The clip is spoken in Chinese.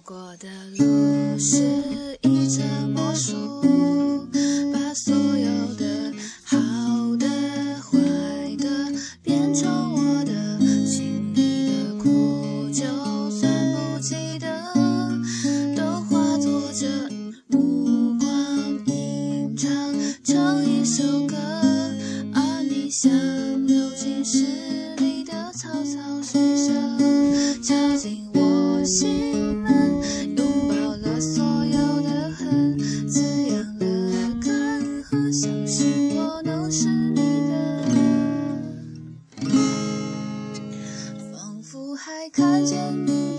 走过的路是一阵魔术，把所有的好的、坏的变成我的，心里的苦，就算不记得，都化作这目光吟唱成一首歌，而你像流进诗里的草草水声，敲进我心。我能是你的，仿佛还看见你。